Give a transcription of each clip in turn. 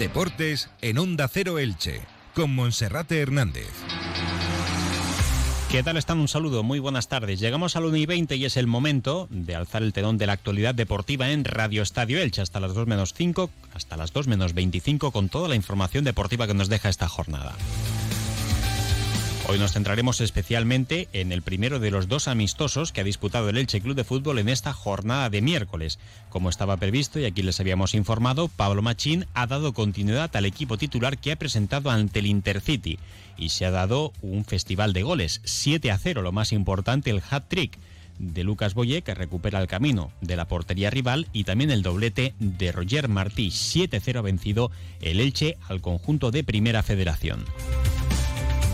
Deportes en Onda Cero Elche, con Monserrate Hernández. ¿Qué tal están? Un saludo, muy buenas tardes. Llegamos al 1 y 20 y es el momento de alzar el telón de la actualidad deportiva en Radio Estadio Elche hasta las 2 menos 5, hasta las 2 menos 25 con toda la información deportiva que nos deja esta jornada. Hoy nos centraremos especialmente en el primero de los dos amistosos que ha disputado el Elche Club de Fútbol en esta jornada de miércoles. Como estaba previsto y aquí les habíamos informado, Pablo Machín ha dado continuidad al equipo titular que ha presentado ante el Intercity y se ha dado un festival de goles, 7 a 0, lo más importante, el hat-trick de Lucas Boyé, que recupera el camino de la portería rival, y también el doblete de Roger Martí, 7-0 vencido el Elche al conjunto de Primera Federación.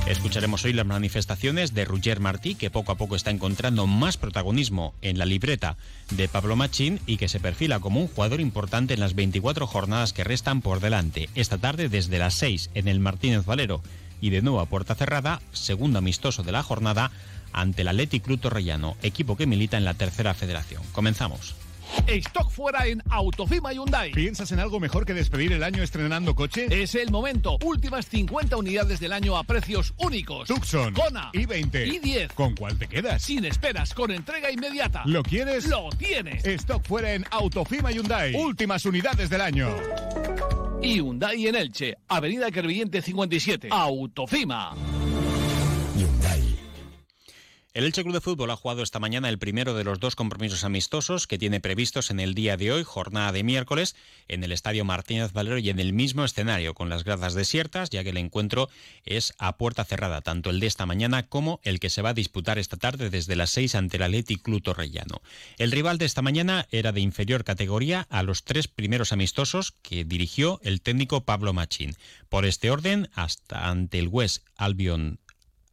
Escucharemos hoy las manifestaciones de Roger Martí, que poco a poco está encontrando más protagonismo en la libreta de Pablo Machín y que se perfila como un jugador importante en las 24 jornadas que restan por delante. Esta tarde desde las 6 en el Martínez Valero y de nuevo a puerta cerrada, segundo amistoso de la jornada ante el Athletic Club Torrellano, equipo que milita en la tercera federación. Comenzamos. Stock fuera en Autofima Hyundai. ¿Piensas en algo mejor que despedir el año estrenando coche? Es el momento. Últimas 50 unidades del año a precios únicos. Tucson, Kona, i20, i10. ¿Con cuál te quedas? Sin esperas, con entrega inmediata. ¿Lo quieres? Lo tienes. Stock fuera en Autofima Hyundai. Últimas unidades del año. Hyundai en Elche, Avenida Crevillente 57. Autofima. El Elche Club de Fútbol ha jugado esta mañana el primero de los dos compromisos amistosos que tiene previstos en el día de hoy, jornada de miércoles, en el Estadio Martínez Valero y en el mismo escenario, con las gradas desiertas, ya que el encuentro es a puerta cerrada, tanto el de esta mañana como el que se va a disputar esta tarde desde las 6 ante el Athletic Club Torrellano. El rival de esta mañana era de inferior categoría a los tres primeros amistosos que dirigió el técnico Pablo Machín. Por este orden, hasta ante el West Albion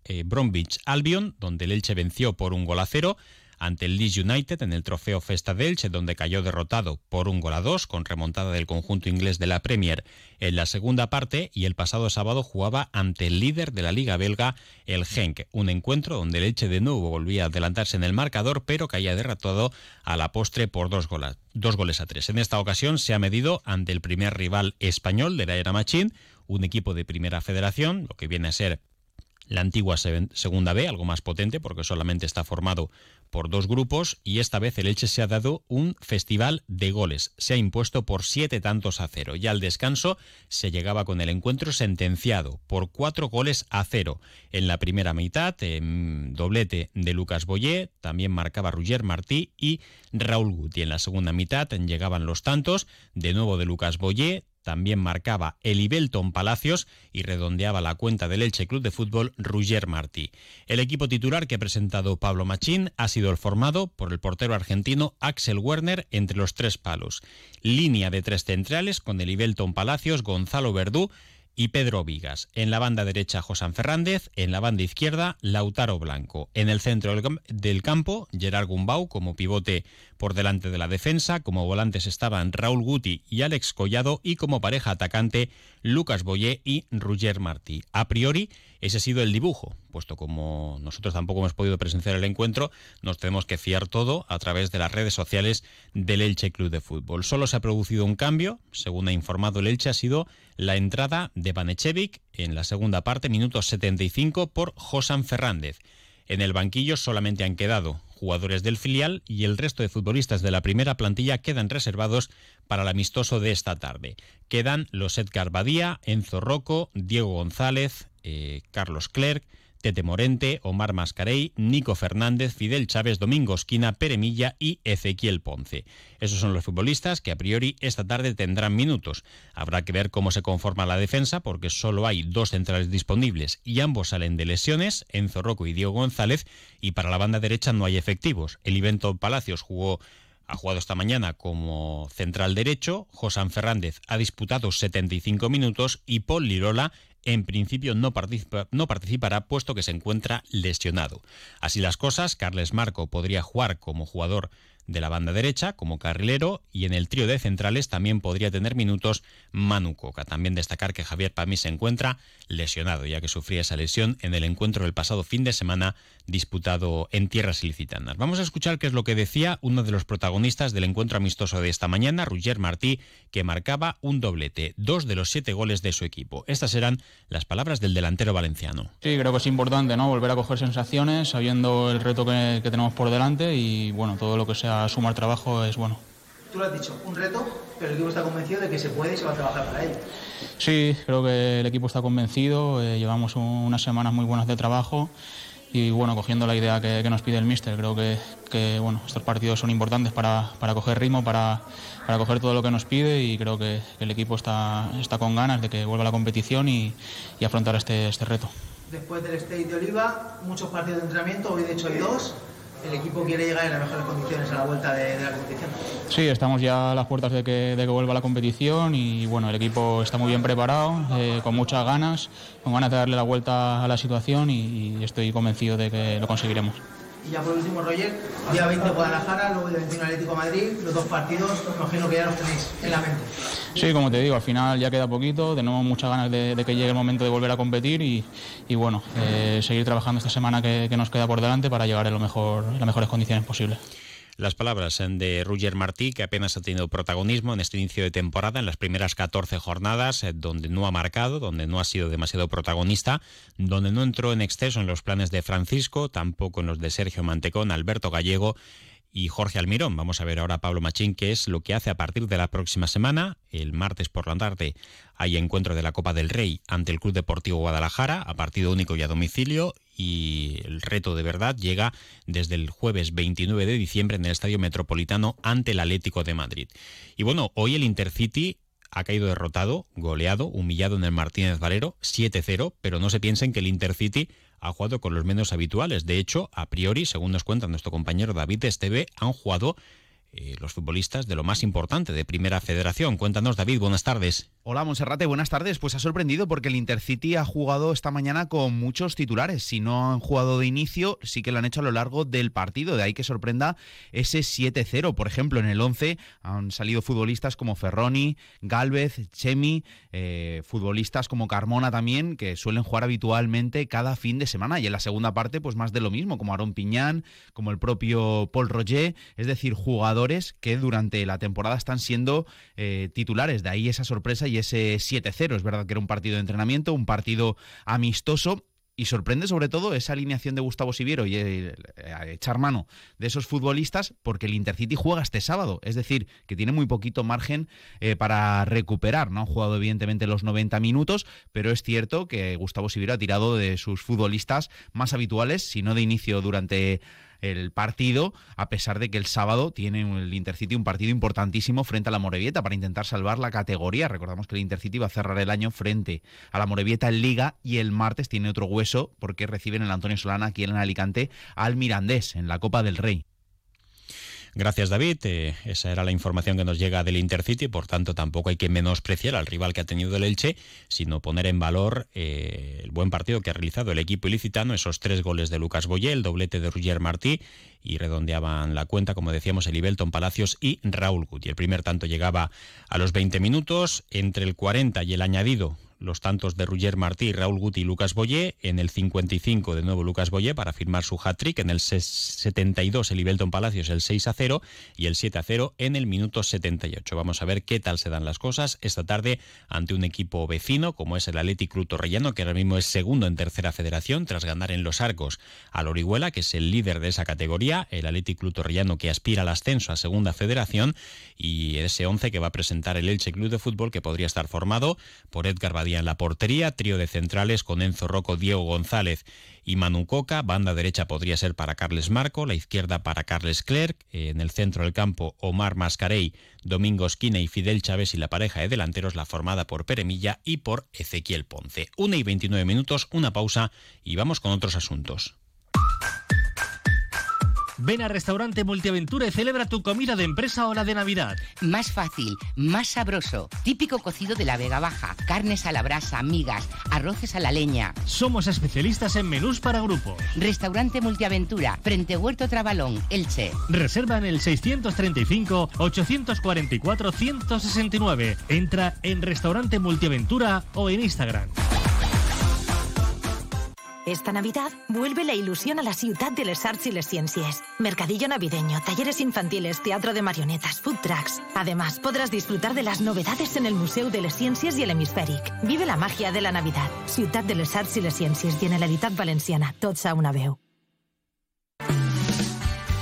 eh, Bromwich Albion, donde el Elche venció por un gol a cero, ante el Leeds United en el trofeo Festa de Elche, donde cayó derrotado por un gol a dos, con remontada del conjunto inglés de la Premier en la segunda parte, y el pasado sábado jugaba ante el líder de la Liga belga, el Genk, un encuentro donde el Elche de nuevo volvía a adelantarse en el marcador, pero caía derrotado a la postre por dos, dos goles a tres. En esta ocasión se ha medido ante el primer rival español de la era Machín, un equipo de primera federación, lo que viene a ser la antigua segunda B, algo más potente porque solamente está formado por dos grupos y esta vez el Elche se ha dado un festival de goles. Se ha impuesto por siete tantos a cero. Ya al descanso se llegaba con el encuentro sentenciado por cuatro goles a cero. En la primera mitad, doblete de Lucas Boyé, también marcaba Roger Martí y Raúl Guti. En la segunda mitad llegaban los tantos, de nuevo de Lucas Boyé, también marcaba el Ibelton Palacios y redondeaba la cuenta del Elche Club de Fútbol Roger Martí. El equipo titular que ha presentado Pablo Machín ha sido el formado por el portero argentino Axel Werner entre los tres palos. Línea de tres centrales con el Ibelton Palacios, Gonzalo Verdú y Pedro Vigas. En la banda derecha, Josán Fernández. En la banda izquierda, Lautaro Blanco. En el centro del campo, Gerard Gumbau como pivote por delante de la defensa. Como volantes estaban Raúl Guti y Alex Collado. Y como pareja atacante, Lucas Boyé y Roger Martí. A priori, ese ha sido el dibujo, puesto como nosotros tampoco hemos podido presenciar el encuentro, nos tenemos que fiar todo a través de las redes sociales del Elche Club de Fútbol. Solo se ha producido un cambio, según ha informado el Elche, ha sido la entrada de Banechevic en la segunda parte, minuto 75, por Josan Fernández. En el banquillo solamente han quedado jugadores del filial y el resto de futbolistas de la primera plantilla quedan reservados para el amistoso de esta tarde. Quedan los Edgar Badía, Enzo Rocco, Diego González, eh, Carlos Clerc, Tete Morente, Omar Mascarey, Nico Fernández, Fidel Chávez, Domingo Esquina, Peremilla y Ezequiel Ponce. Esos son los futbolistas que a priori esta tarde tendrán minutos. Habrá que ver cómo se conforma la defensa porque solo hay dos centrales disponibles y ambos salen de lesiones, Enzo Rocco y Diego González, y para la banda derecha no hay efectivos. El Evento Palacios jugó ha jugado esta mañana como central derecho, Josán Fernández ha disputado 75 minutos y Paul Lirola en principio no, participará puesto que se encuentra lesionado. Así las cosas, Carles Marco podría jugar como jugador de la banda derecha como carrilero y en el trío de centrales también podría tener minutos Manu Coca. También destacar que Javier Pamí se encuentra lesionado ya que sufría esa lesión en el encuentro del pasado fin de semana disputado en tierras ilicitanas. Vamos a escuchar qué es lo que decía uno de los protagonistas del encuentro amistoso de esta mañana, Roger Martí, que marcaba un doblete, dos de los siete goles de su equipo. Estas eran las palabras del delantero valenciano. Sí, creo que es importante ¿no? volver a coger sensaciones sabiendo el reto que, que tenemos por delante y bueno, todo lo que sea sumar trabajo es bueno. Tú lo has dicho, un reto, pero el equipo está convencido de que se puede y se va a trabajar para ello. Sí, creo que el equipo está convencido, eh, llevamos un, unas semanas muy buenas de trabajo y bueno, cogiendo la idea que, que nos pide el míster, creo que, que, bueno, estos partidos son importantes para, para coger ritmo, para, para, coger todo lo que nos pide y creo que, que, el equipo está, está con ganas de que vuelva a la competición y, y afrontar este, este reto. Después del State de Oliva, muchos partidos de entrenamiento, hoy de hecho hay dos el equipo quiere llegar en las mejores condiciones a la vuelta de, la competición. Sí, estamos ya a las puertas de que, vuelva la competición y bueno, el equipo está muy bien preparado, eh, con muchas ganas, con ganas de darle la vuelta a la situación y estoy convencido de que lo conseguiremos. Y ya por último, Roger, día 20 Guadalajara, luego el 21 Atlético Madrid, los dos partidos, imagino que ya los tenéis en la mente. Sí, como te digo, al final ya queda poquito, tenemos muchas ganas de, que llegue el momento de volver a competir y, y bueno, eh, seguir trabajando esta semana que, que, nos queda por delante para llegar en, lo mejor, en las mejores condiciones posibles. Las palabras de Roger Martí, que apenas ha tenido protagonismo en este inicio de temporada, en las primeras 14 jornadas, eh, donde no ha marcado, donde no ha sido demasiado protagonista, donde no entró en exceso en los planes de Francisco, tampoco en los de Sergio Mantecón, Alberto Gallego y Jorge Almirón. Vamos a ver ahora a Pablo Machín qué es lo que hace a partir de la próxima semana. El martes por la tarde hay encuentro de la Copa del Rey ante el Club Deportivo Guadalajara a partido único y a domicilio y el reto de verdad llega desde el jueves 29 de diciembre en el Estadio Metropolitano ante el Atlético de Madrid. Y bueno, hoy el Intercity ha caído derrotado, goleado, humillado en el Martínez Valero, 7-0, pero no se piensen que el Intercity ha jugado con los menos habituales. De hecho, a priori, según nos cuenta nuestro compañero David Esteve, han jugado eh, los futbolistas de lo más importante de Primera Federación. Cuéntanos, David, buenas tardes. Hola, Monserrate, buenas tardes. Pues ha sorprendido porque el Intercity ha jugado esta mañana con muchos titulares. Si no han jugado de inicio, sí que lo han hecho a lo largo del partido. De ahí que sorprenda ese 7-0. Por ejemplo, en el 11 han salido futbolistas como Ferroni, Galvez, Chemi, eh, futbolistas como Carmona también, que suelen jugar habitualmente cada fin de semana. Y en la segunda parte, pues más de lo mismo, como Aaron Piñán, como el propio Paul Roger. Es decir, jugadores que durante la temporada están siendo eh, titulares. De ahí esa sorpresa y ese 7-0. Es verdad que era un partido de entrenamiento, un partido amistoso y sorprende sobre todo esa alineación de Gustavo Siviero y el, echar mano de esos futbolistas porque el Intercity juega este sábado, es decir, que tiene muy poquito margen eh, para recuperar, no han jugado evidentemente los 90 minutos, pero es cierto que Gustavo Siviero ha tirado de sus futbolistas más habituales, si no de inicio durante el partido, a pesar de que el sábado tiene el Intercity un partido importantísimo frente a la Morevieta para intentar salvar la categoría. Recordamos que el Intercity va a cerrar el año frente a la Morevieta en Liga y el martes tiene otro hueso porque reciben el Antonio Solana aquí en Alicante al Mirandés en la Copa del Rey. Gracias, David. Eh, esa era la información que nos llega del Intercity, por tanto tampoco hay que menospreciar al rival que ha tenido el Elche, sino poner en valor eh, el buen partido que ha realizado el equipo ilicitano, esos tres goles de Lucas Boyé, el doblete de Roger Martí y redondeaban la cuenta, como decíamos, el Ibelton Palacios y Raúl Gut. Y el primer tanto llegaba a los 20 minutos, entre el 40 y el añadido los tantos de Roger Martí, Raúl Guti y Lucas Boyé. En el 55 de nuevo Lucas Boyé para firmar su hat-trick. En el 72 el Ibelton Palacios el 6 a 0 y el 7 a 0 en el minuto 78. Vamos a ver qué tal se dan las cosas esta tarde ante un equipo vecino como es el Athletic Club Torrellano que ahora mismo es segundo en tercera federación tras ganar en los arcos al Orihuela que es el líder de esa categoría. El Athletic Club Torrellano que aspira al ascenso a segunda federación y ese 11 que va a presentar el Elche Club de Fútbol que podría estar formado por Edgar Badía en la portería, trío de centrales con Enzo Rocco, Diego González y Manu Coca, banda derecha podría ser para Carles Marco, la izquierda para Carles Clerc, en el centro del campo Omar Mascarey, Domingo Esquina y Fidel Chávez y la pareja de delanteros la formada por Peremilla y por Ezequiel Ponce. Una y 29 minutos, una pausa y vamos con otros asuntos. Ven a Restaurante Multiaventura y celebra tu comida de empresa o la de Navidad. Más fácil, más sabroso. Típico cocido de la Vega Baja. Carnes a la brasa, migas, arroces a la leña. Somos especialistas en menús para grupos. Restaurante Multiaventura, frente Huerto Trabalón, Elche. Reserva en el 635 844 169. Entra en Restaurante Multiaventura o en Instagram. Esta Navidad vuelve la ilusión a la ciudad de les arts y les ciencias. Mercadillo navideño, talleres infantiles, teatro de marionetas, food trucks. Además, podrás disfrutar de las novedades en el Museo de les Ciencias y el Hemisféric. Vive la magia de la Navidad. Ciudad de les arts y les ciencias y Generalitat Valenciana. Tots a una veu.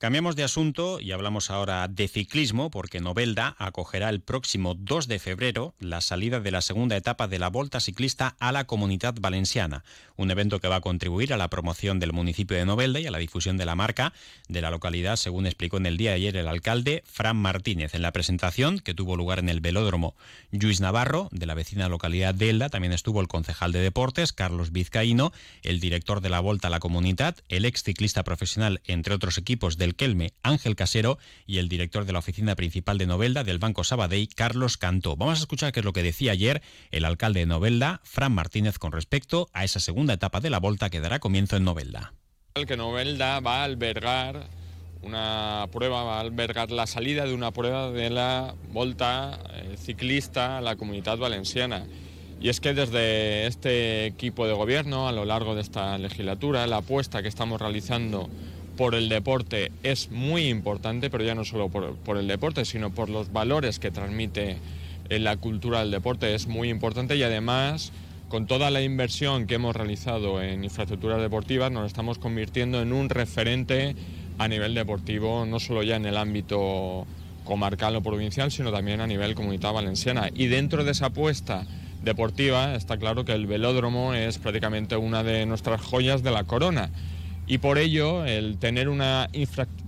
Cambiamos de asunto y hablamos ahora de ciclismo porque Novelda acogerá el próximo 2 de febrero la salida de la segunda etapa de la Volta Ciclista a la Comunidad Valenciana, un evento que va a contribuir a la promoción del municipio de Novelda y a la difusión de la marca de la localidad, según explicó en el día de ayer el alcalde Fran Martínez. En la presentación, que tuvo lugar en el velódromo Luis Navarro, de la vecina localidad de Elda, también estuvo el concejal de deportes, Carlos Vizcaíno, el director de la Volta a la Comunidad, el ex ciclista profesional, entre otros equipos del Kelme, Ángel Casero, y el director de la oficina principal de Novelda del Banco Sabadell, Carlos Cantó. Vamos a escuchar qué es lo que decía ayer el alcalde de Novelda, Fran Martínez, con respecto a esa segunda etapa de la Volta que dará comienzo en Novelda. Que Novelda va a albergar una prueba, va a albergar la salida de una prueba de la Volta eh, ciclista a la comunidad valenciana. Y es que desde este equipo de gobierno, a lo largo de esta legislatura, la apuesta que estamos realizando por el deporte es muy importante, pero ya no solo por, el deporte, sino por los valores que transmite eh, la cultura del deporte es muy importante y además con toda la inversión que hemos realizado en infraestructuras deportivas nos estamos convirtiendo en un referente a nivel deportivo, no solo ya en el ámbito comarcal o provincial, sino también a nivel comunidad valenciana. Y dentro de esa apuesta deportiva está claro que el velódromo es prácticamente una de nuestras joyas de la corona y por ello el tener una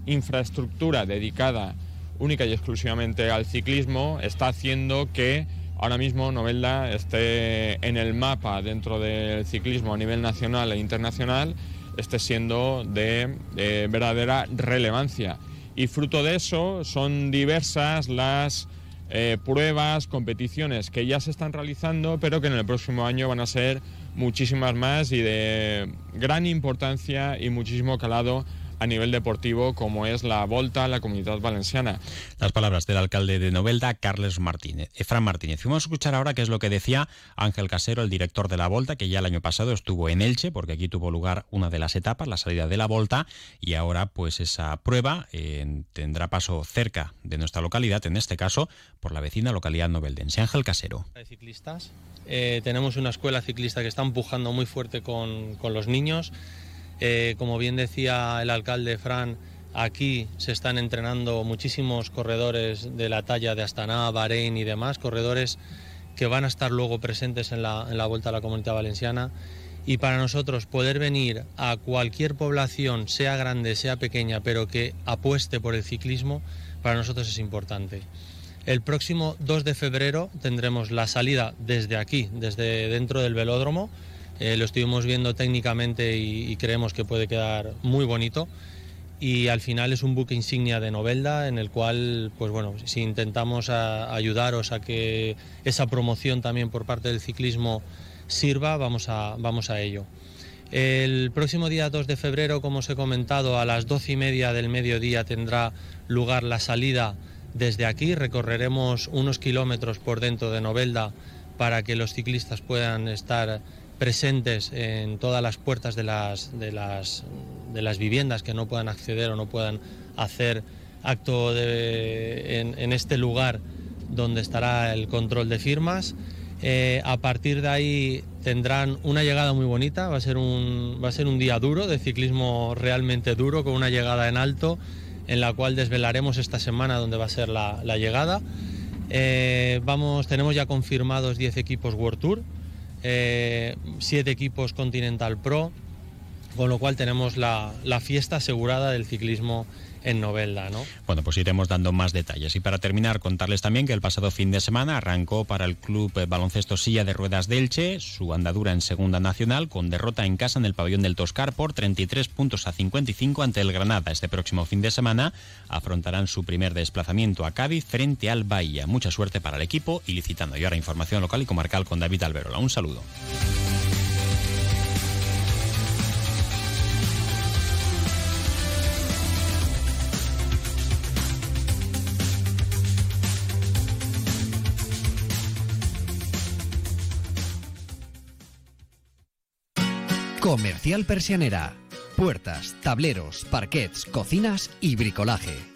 infraestructura dedicada única y exclusivamente al ciclismo está haciendo que ahora mismo Novelda esté en el mapa dentro del ciclismo a nivel nacional e internacional, esté siendo de, de verdadera relevancia. Y fruto de eso son diversas las eh, pruebas, competiciones que ya se están realizando, pero que en el próximo año van a ser muchísimas más y de gran importancia y muchísimo calado a nivel deportivo como es la Volta a la Comunidad Valenciana. Las palabras del alcalde de Novelda, Carles Martínez. Efran Martínez. Vamos a escuchar ahora qué es lo que decía Ángel Casero, el director de la Volta, que ya el año pasado estuvo en Elche, porque aquí tuvo lugar una de las etapas, la salida de la Volta, y ahora pues esa prueba eh, tendrá paso cerca de nuestra localidad, en este caso por la vecina localidad noveldense. Ángel Casero. Ciclistas. Eh, tenemos una escuela ciclista que está empujando muy fuerte con, con los niños. Eh, como bien decía el alcalde Fran, aquí se están entrenando muchísimos corredores de la talla de Astana, Bahrein y demás, corredores que van a estar luego presentes en la, en la Vuelta a la Comunidad Valenciana. Y para nosotros poder venir a cualquier población, sea grande, sea pequeña, pero que apueste por el ciclismo, para nosotros es importante. El próximo 2 de febrero tendremos la salida desde aquí, desde dentro del velódromo, eh, lo estuvimos viendo técnicamente y, creemos que puede quedar muy bonito. Y al final es un buque insignia de Novelda en el cual, pues bueno, si intentamos ayudaros a que esa promoción también por parte del ciclismo sirva, vamos a, vamos a ello. El próximo día 2 de febrero, como os he comentado, a las 12 y media del mediodía tendrá lugar la salida desde aquí. Recorreremos unos kilómetros por dentro de Novelda para que los ciclistas puedan estar presentes en todas las puertas de las, de las, de las viviendas que no puedan acceder o no puedan hacer acto en, este lugar donde estará el control de firmas. Eh, a partir de ahí tendrán una llegada muy bonita, va a ser un, va a ser un día duro, de ciclismo realmente duro, con una llegada en alto, en la cual desvelaremos esta semana dónde va a ser la, llegada. Eh, vamos, tenemos ya confirmados 10 equipos World Tour, 7 eh, equipos Continental Pro, con lo cual tenemos la, la fiesta asegurada del ciclismo en Novelda, ¿no? Bueno, pues iremos dando más detalles. Y para terminar, contarles también que el pasado fin de semana arrancó para el club baloncesto Silla de Ruedas de Elche su andadura en Segunda Nacional con derrota en casa en el pabellón del Toscar por 33 puntos a 55 ante el Granada. Este próximo fin de semana afrontarán su primer desplazamiento a Cádiz frente al Bahía. Mucha suerte para el equipo y licitando. Y ahora información local y comarcal con David Alberola. Un saludo. Comercial Persianera. Puertas, tableros, parquets, cocinas y bricolaje